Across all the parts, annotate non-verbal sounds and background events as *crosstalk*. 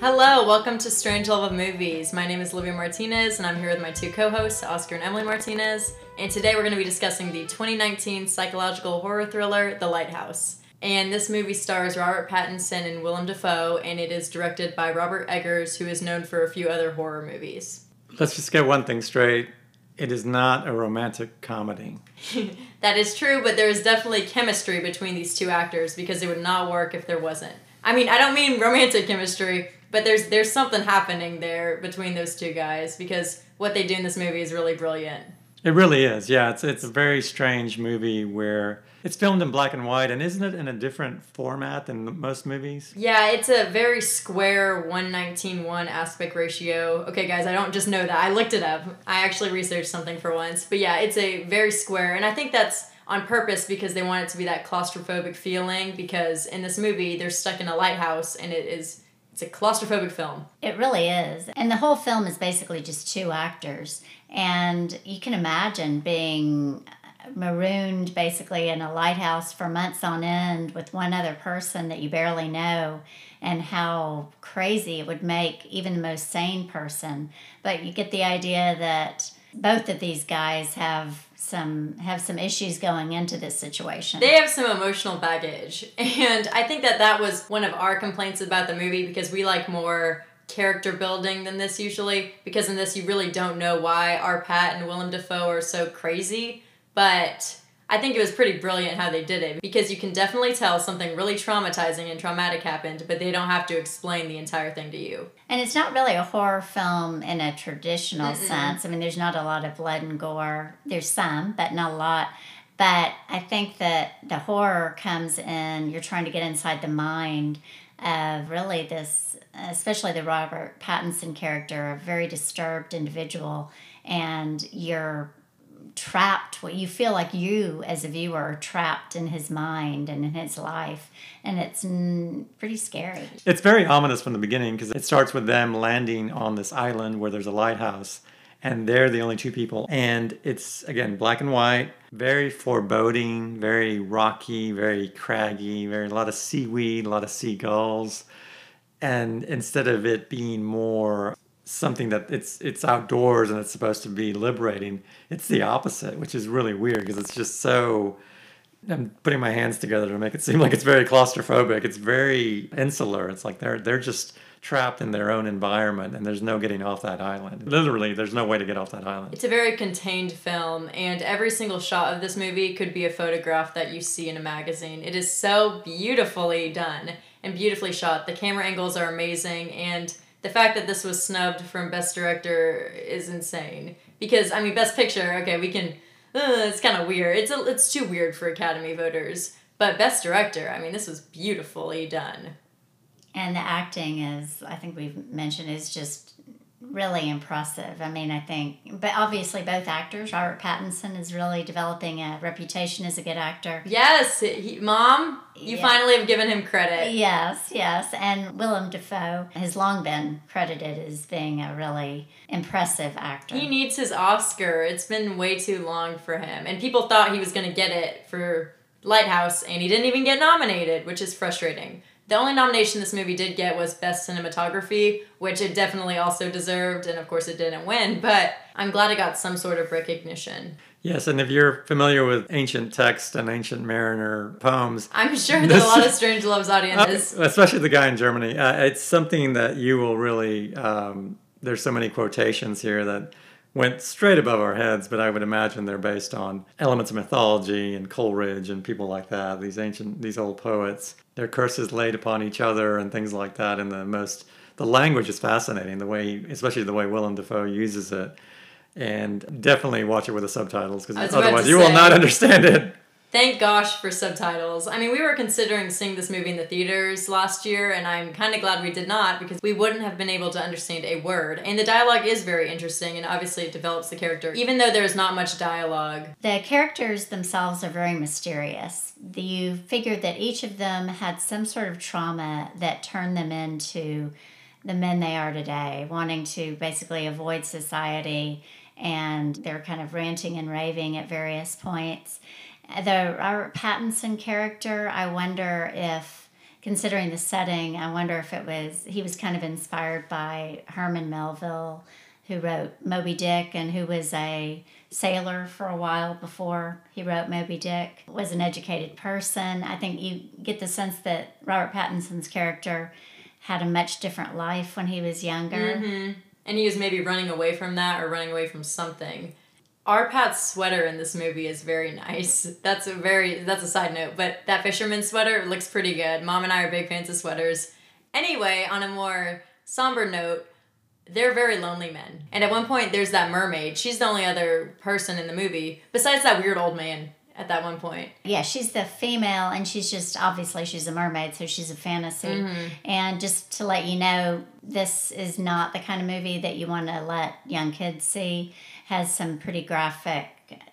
Hello, welcome to Strange Love of Movies. My name is Olivia Martinez, and I'm here with my two co hosts, Oscar and Emily Martinez. And today we're going to be discussing the 2019 psychological horror thriller, The Lighthouse. And this movie stars Robert Pattinson and Willem Dafoe, and it is directed by Robert Eggers, who is known for a few other horror movies. Let's just get one thing straight. It is not a romantic comedy. *laughs* that is true, but there is definitely chemistry between these two actors because it would not work if there wasn't. I mean, I don't mean romantic chemistry, but there's there's something happening there between those two guys because what they do in this movie is really brilliant. It really is. Yeah, it's it's a very strange movie where it's filmed in black and white and isn't it in a different format than most movies? Yeah, it's a very square 119:1 aspect ratio. Okay, guys, I don't just know that. I looked it up. I actually researched something for once. But yeah, it's a very square and I think that's on purpose because they want it to be that claustrophobic feeling because in this movie they're stuck in a lighthouse and it is it's a claustrophobic film. It really is. And the whole film is basically just two actors. And you can imagine being marooned basically in a lighthouse for months on end with one other person that you barely know and how crazy it would make even the most sane person. But you get the idea that both of these guys have some have some issues going into this situation. They have some emotional baggage, *laughs* and I think that that was one of our complaints about the movie because we like more character building than this usually. Because in this, you really don't know why R-Patz and Willem Dafoe are so crazy, but I think it was pretty brilliant how they did it because you can definitely tell something really traumatizing and traumatic happened, but they don't have to explain the entire thing to you. And it's not really a horror film in a traditional Mm-mm. sense. I mean, there's not a lot of blood and gore. There's some, but not a lot. But I think that the horror comes in, you're trying to get inside the mind of really this, especially the Robert Pattinson character, a very disturbed individual, and you're trapped what you feel like you as a viewer are trapped in his mind and in his life and it's pretty scary. It's very ominous from the beginning because it starts with them landing on this island where there's a lighthouse and they're the only two people and it's again black and white very foreboding very rocky very craggy very a lot of seaweed a lot of seagulls and instead of it being more something that it's it's outdoors and it's supposed to be liberating. It's the opposite, which is really weird because it's just so. I'm putting my hands together to make it seem like it's very claustrophobic. It's very insular. It's like they're they're just trapped in their own environment and there's no getting off that island. Literally, there's no way to get off that island. It's a very contained film and every single shot of this movie could be a photograph that you see in a magazine. It is so beautifully done and beautifully shot. The camera angles are amazing and the fact that this was snubbed from best director is insane. Because i mean best picture okay we can uh, it's kind of weird. It's a, it's too weird for academy voters. But best director i mean this was beautifully done. And the acting is i think we've mentioned is just really impressive. I mean, I think, but obviously both actors. Robert Pattinson is really developing a reputation as a good actor. Yes, he, mom, you yeah. finally have given him credit. Yes, yes, and Willem Dafoe has long been credited as being a really impressive actor. He needs his Oscar. It's been way too long for him, and people thought he was going to get it for Lighthouse, and he didn't even get nominated, which is frustrating. The only nomination this movie did get was Best Cinematography, which it definitely also deserved, and of course it didn't win, but I'm glad it got some sort of recognition. Yes, and if you're familiar with ancient text and ancient mariner poems, I'm sure that a lot of Strange Love's audiences, *laughs* uh, especially the guy in Germany, uh, it's something that you will really. Um, there's so many quotations here that went straight above our heads, but I would imagine they're based on elements of mythology and Coleridge and people like that. These ancient, these old poets, their curses laid upon each other and things like that. And the most, the language is fascinating. The way, especially the way Willem Dafoe uses it, and definitely watch it with the subtitles because otherwise you say. will not understand it. Thank gosh for subtitles. I mean, we were considering seeing this movie in the theaters last year, and I'm kind of glad we did not because we wouldn't have been able to understand a word. And the dialogue is very interesting, and obviously it develops the character, even though there's not much dialogue. The characters themselves are very mysterious. You figured that each of them had some sort of trauma that turned them into the men they are today, wanting to basically avoid society, and they're kind of ranting and raving at various points the Robert Pattinson character, I wonder if considering the setting, I wonder if it was he was kind of inspired by Herman Melville, who wrote Moby Dick and who was a sailor for a while before he wrote Moby Dick. Was an educated person. I think you get the sense that Robert Pattinson's character had a much different life when he was younger. Mm-hmm. And he was maybe running away from that or running away from something. R-Patz's sweater in this movie is very nice. That's a very that's a side note, but that fisherman sweater looks pretty good. Mom and I are big fans of sweaters. Anyway, on a more somber note, they're very lonely men. And at one point there's that mermaid. She's the only other person in the movie besides that weird old man at that one point. Yeah, she's the female, and she's just obviously she's a mermaid, so she's a fantasy. Mm-hmm. And just to let you know, this is not the kind of movie that you want to let young kids see. Has some pretty graphic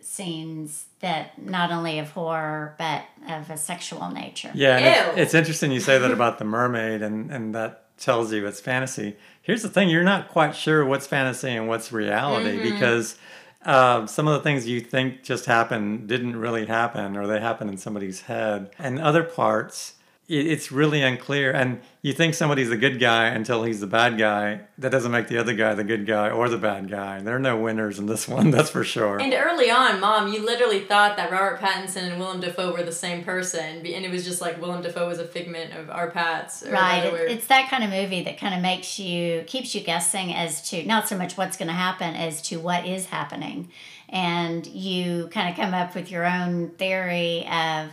scenes that not only of horror but of a sexual nature. Yeah, and it's, it's interesting you say that *laughs* about the mermaid, and, and that tells you it's fantasy. Here's the thing you're not quite sure what's fantasy and what's reality Mm-hmm. because uh, some of the things you think just happened didn't really happen, or they happened in somebody's head. And other parts, it's really unclear. And you think somebody's a good guy until he's the bad guy. That doesn't make the other guy the good guy or the bad guy. There are no winners in this *laughs* one, that's for sure. And early on, Mom, you literally thought that Robert Pattinson and Willem Dafoe were the same person, and it was just like Willem Dafoe was a figment of our or Right, it's that kind of movie that kind of makes you keeps you guessing as to not so much what's going to happen as to what is happening, and you kind of come up with your own theory of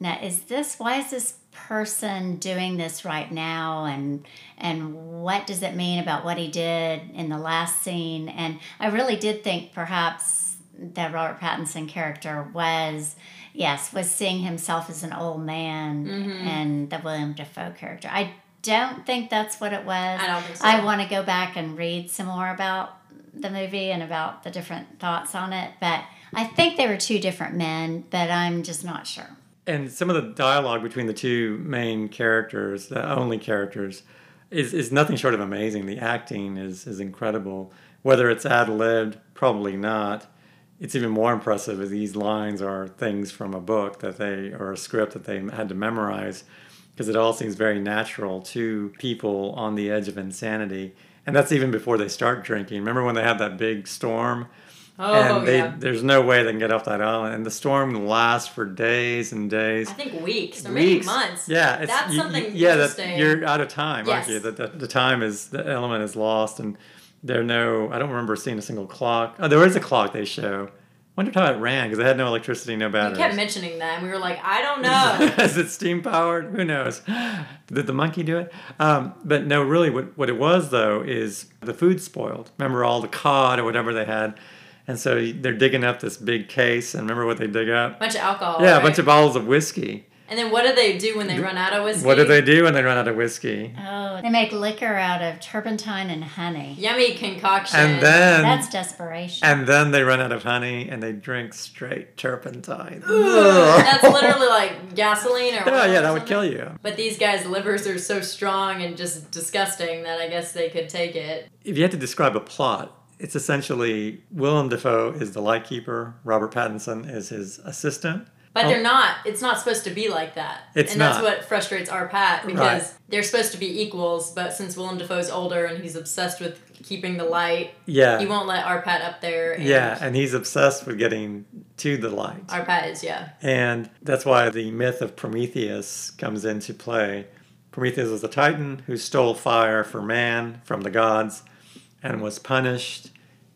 now is this why is this person doing this right now and and what does it mean about what he did in the last scene and I really did think perhaps that Robert Pattinson character was yes was seeing himself as an old man mm-hmm. and the Willem Dafoe character. I don't think that's what it was. I don't think so. I want to go back and read some more about the movie and about the different thoughts on it, but I think they were two different men, but I'm just not sure. And some of the dialogue between the two main characters, the only characters, is, is nothing short of amazing. The acting is, is incredible. Whether it's ad libbed, probably not. It's even more impressive if these lines are things from a book that they or a script that they had to memorize because it all seems very natural to people on the edge of insanity. And that's even before they start drinking. Remember when they had that big storm? Oh, and they, yeah. there's no way they can get off that island. And the storm lasts for days and days. I think weeks or maybe Weeks. months. Yeah, it's, That's you- you- something yeah, interesting. that you're out of time, aren't you? That the, the time is the element is lost, and there are no. I don't remember seeing a single clock. Oh, there is a clock they show. Wondered how it ran because they had no electricity, no You batteries. kept mentioning that, and we were like, I don't *laughs* know. is it steam powered? Who knows? Did the monkey do it? Um, but no, really, what, what it was though is the food spoiled. Remember all the cod or whatever they had, and so they're digging up this big case. And remember what they dig up? bunch of alcohol. yeah, a bunch of bottles of whiskey. And then what do they do when they run out of whiskey? What do they do when they run out of whiskey? Oh, they make liquor out of turpentine and honey. Yummy concoction. And then That's desperation. and then they run out of honey and they drink straight turpentine. That's literally like gasoline or Oh oil yeah, or that would kill you. But these guys' livers are so strong and just disgusting that I guess they could take it. If you had to describe a plot, it's essentially Willem Dafoe is the lightkeeper, Robert Pattinson is his assistant. But Oh. they're not. It's not supposed to be like that. It's and not. that's what frustrates R-Patz because Right. they're supposed to be equals, but since Willem Dafoe's older and he's obsessed with keeping the light, Yeah. he won't let R-Patz up there. And yeah, and he's obsessed with getting to the light. R-Patz is, yeah. And that's why the myth of Prometheus comes into play. Prometheus was a titan who stole fire for man from the gods and was punished.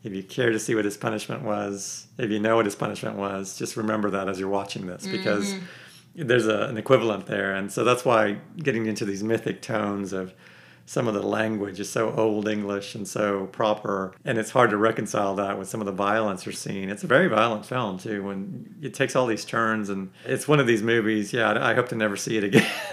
If you care to see what his punishment was, if you know what his punishment was, just remember that as you're watching this because mm-hmm. there's a, an equivalent there. And so that's why getting into these mythic tones of some of the language is so old English and so proper, and it's hard to reconcile that with some of the violence you're seeing. It's a very violent film too, when it takes all these turns, and it's one of these movies. Yeah, I hope to never see it again. *laughs*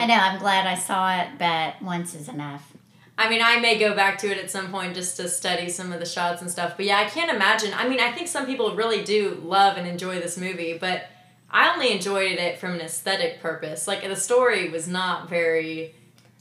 I know, I'm glad I saw it, but once is enough. I mean, I may go back to it at some point just to study some of the shots and stuff. But yeah, I can't imagine. I mean, I think some people really do love and enjoy this movie, but I only enjoyed it from an aesthetic purpose. Like, the story was not very.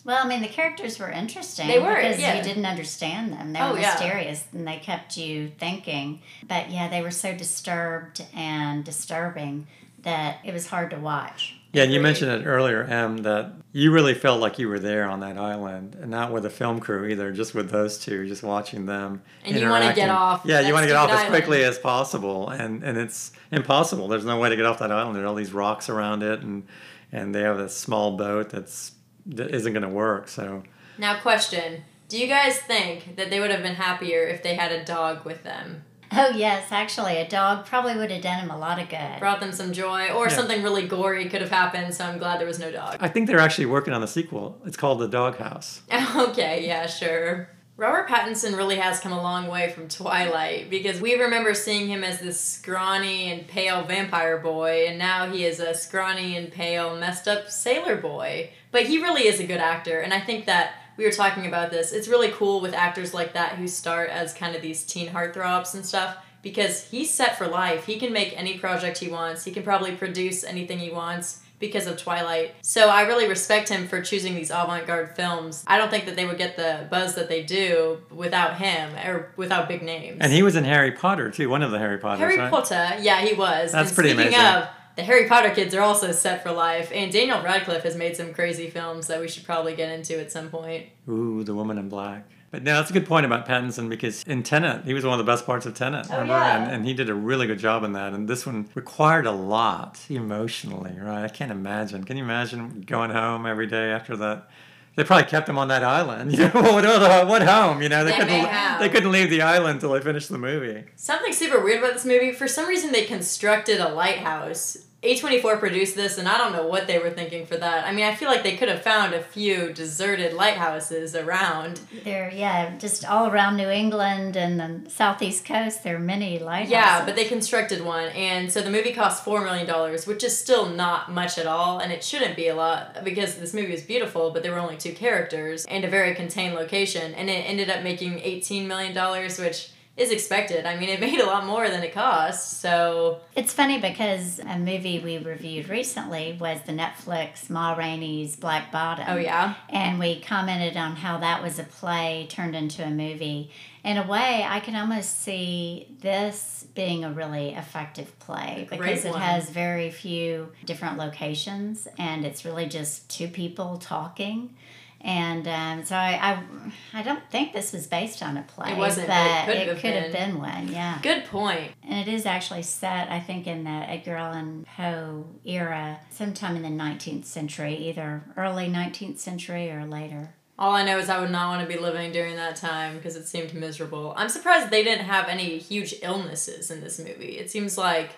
Well, I mean, the characters were interesting. They were, because yeah. you didn't understand them. They Oh, were yeah. mysterious, and they kept you thinking. But yeah, they were so disturbed and disturbing that it was hard to watch. Yeah, and you mentioned it earlier, Em, that you really felt like you were there on that island, and not with a film crew either, just with those two, just watching them. And you wanna get interacting. off Yeah, you want to get off stupid as quickly as possible, and and it's impossible. There's no way to get off that island. There are all these rocks around it, and and they have this small boat that's that isn't going to work. So Now, question: Do you guys think that they would have been happier if they had a dog with them? Oh yes, actually, a dog probably would have done him a lot of good. Brought them some joy, or Yeah. something really gory could have happened. So I'm glad there was no dog. I think they're actually working on the sequel. It's called The Dog House. *laughs* Okay, yeah, sure. Robert Pattinson really has come a long way from Twilight because we remember seeing him as this scrawny and pale vampire boy, and now he is a scrawny and pale, messed up sailor boy. But he really is a good actor, and I think that we were talking about this. It's really cool with actors like that who start as kind of these teen heartthrobs and stuff because he's set for life. He can make any project he wants, he can probably produce anything he wants because of Twilight. So I really respect him for choosing these avant-garde films. I don't think that they would get the buzz that they do without him or without big names. And he was in Harry Potter too, one of the Harry Potters, Harry right? Potter, yeah, he was. That's and pretty speaking amazing. of, the Harry Potter kids are also set for life, and Daniel Radcliffe has made some crazy films that we should probably get into at some point. Ooh, The Woman in Black. But no, that's a good point about Pattinson because in Tenet, he was one of the best parts of Tenet. Oh, remember? yeah. And, and he did a really good job in that. And this one required a lot emotionally, right? I can't imagine. Can you imagine going home every day after that? They probably kept him on that island. *laughs* You know, what, what, what home? You know, they, They couldn't. They couldn't leave the island until they finished the movie. Something super weird about this movie, for some reason they constructed a lighthouse. A24 produced this, and I don't know what they were thinking for that. I mean, I feel like they could have found a few deserted lighthouses around. There, yeah, just all around New England and the southeast coast, there are many lighthouses. Yeah, but they constructed one, and so the movie cost $4 million, which is still not much at all, and it shouldn't be a lot because this movie is beautiful, but there were only two characters and a very contained location, and it ended up making $18 million, which is expected. I mean, it *laughs* made a lot more than it cost, so It's funny because a movie we reviewed recently was the Netflix Ma Rainey's Black Bottom. oh yeah. And we commented on how that was a play turned into a movie. In a way, I can almost see this being a really effective play because it one. has very few different locations and it's really just two people talking. And um, so I, I, I don't think this was based on a play. It wasn't, but it could it have could have been. been one, yeah. Good point. And it is actually set, I think, in the Edgar Allan Poe era, sometime in the 19th century, either early 19th century or later. All I know is I would not want to be living during that time because it seemed miserable. I'm surprised they didn't have any huge illnesses in this movie. It seems like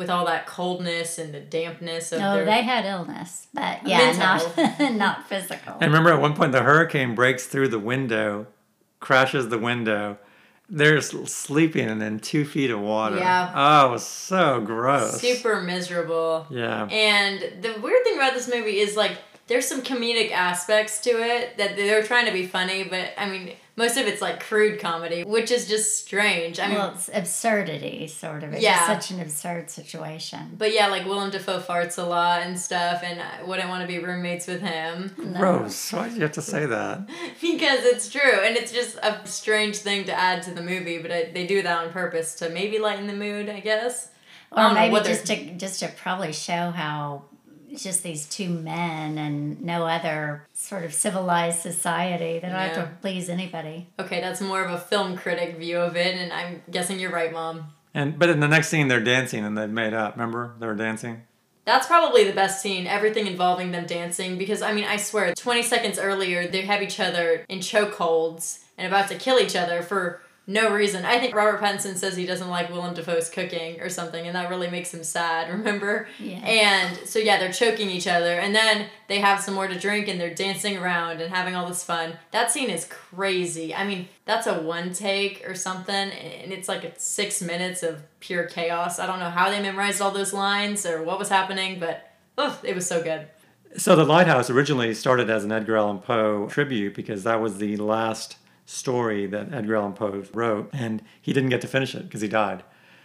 with all that coldness and the dampness of No, their they had illness, but yeah, Mental. not *laughs* not physical. And remember, at one point, the hurricane breaks through the window, crashes the window. They're s- sleeping in two feet of water. Yeah. Oh, it was so gross. super miserable. Yeah. And the weird thing about this movie is like there's some comedic aspects to it that they're trying to be funny, but I mean most of it's like crude comedy, which is just strange. I mean, well, it's absurdity, sort of. It's Yeah. such an absurd situation. but yeah, like Willem Dafoe farts a lot and stuff, and I wouldn't want to be roommates with him Gross. Why do you have to say that? *laughs* because it's true, and it's just a strange thing to add to the movie. But I, they do that on purpose to maybe lighten the mood, I guess. Or maybe just to just to probably show how it's just these two men and no other sort of civilized society. They don't have to please anybody. Okay, that's more of a film critic view of it, and I'm guessing you're right, Mom. And but in the next scene, they're dancing and they've made up. Remember, they were dancing. That's probably the best scene, everything involving them dancing, because I mean, I swear, 20 seconds earlier, they have each other in chokeholds and about to kill each other for no reason. I think Robert Pattinson says he doesn't like Willem Dafoe's cooking or something, and that really makes him sad, *laughs* remember? Yeah. And so, yeah, they're choking each other, and then they have some more to drink and they're dancing around and having all this fun. That scene is crazy. I mean, that's a one take or something, and it's like six minutes of pure chaos. I don't know how they memorized all those lines or what was happening, but oof, it was so good. So the Lighthouse originally started as an Edgar Allan Poe tribute because that was the last story that Edgar Allan Poe wrote, and he didn't get to finish it because he died.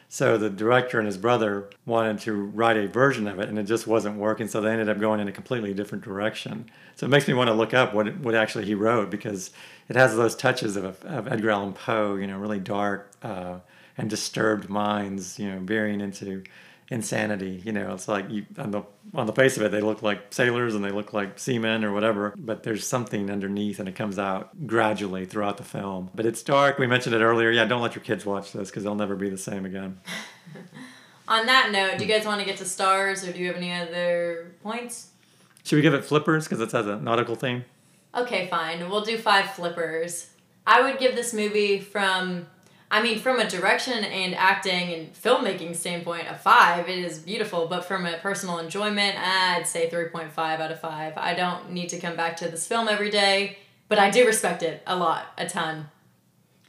So the director and his brother wanted to write a version of it, and it just wasn't working. So they ended up going in a completely different direction. So it makes me want to look up what what actually he wrote because it has those touches of, of Edgar Allan Poe, you know, really dark uh, and disturbed minds, you know, veering into insanity. You know, it's like you on the on the face of it, they look like sailors and they look like seamen or whatever, but there's something underneath, and it comes out gradually throughout the film. But it's dark. We mentioned it earlier. Yeah, don't let your kids watch this because they'll never be the same again. *laughs* On that note, do you guys want to get to stars or do you have any other points? Should we give it flippers because it has a nautical theme? Okay, fine. We'll do five flippers. I would give this movie from, I mean, from a direction and acting and filmmaking standpoint, a five. It is beautiful, but from a personal enjoyment, I'd say 3.5 out of five. I don't need to come back to this film every day, but I do respect it a lot, a ton.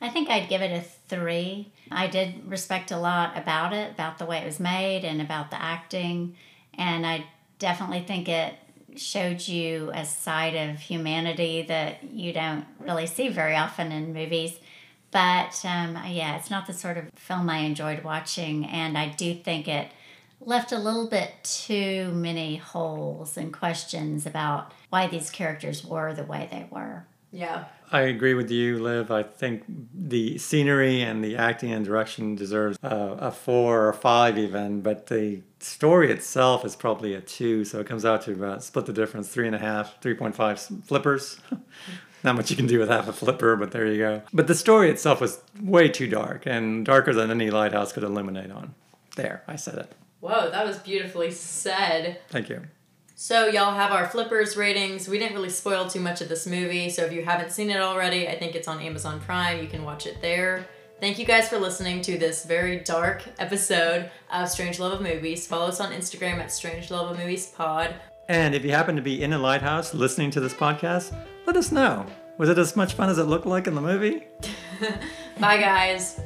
I think I'd give it a three. I did respect a lot about it, about the way it was made and about the acting. And I definitely think it showed you a side of humanity that you don't really see very often in movies. But um, yeah, it's not the sort of film I enjoyed watching. And I do think it left a little bit too many holes and questions about why these characters were the way they were. Yeah. I agree with you, Liv. I think the scenery and the acting and direction deserves a, a four or five even, but the story itself is probably a two, so it comes out to about split the difference three and a half, 3.5 flippers. *laughs* Not much you can do with half a flipper, but there you go. But the story itself was way too dark and darker than any lighthouse could illuminate on. There, I said it. Whoa, that was beautifully said. Thank you. So, y'all have our flippers ratings. We didn't really spoil too much of this movie, so if you haven't seen it already, I think it's on Amazon Prime. You can watch it there. Thank you guys for listening to this very dark episode of Strange Love of Movies. Follow us on Instagram at Strange Love of Movies Pod. And if you happen to be in a lighthouse listening to this podcast, let us know. Was it as much fun as it looked like in the movie? *laughs* Bye, guys.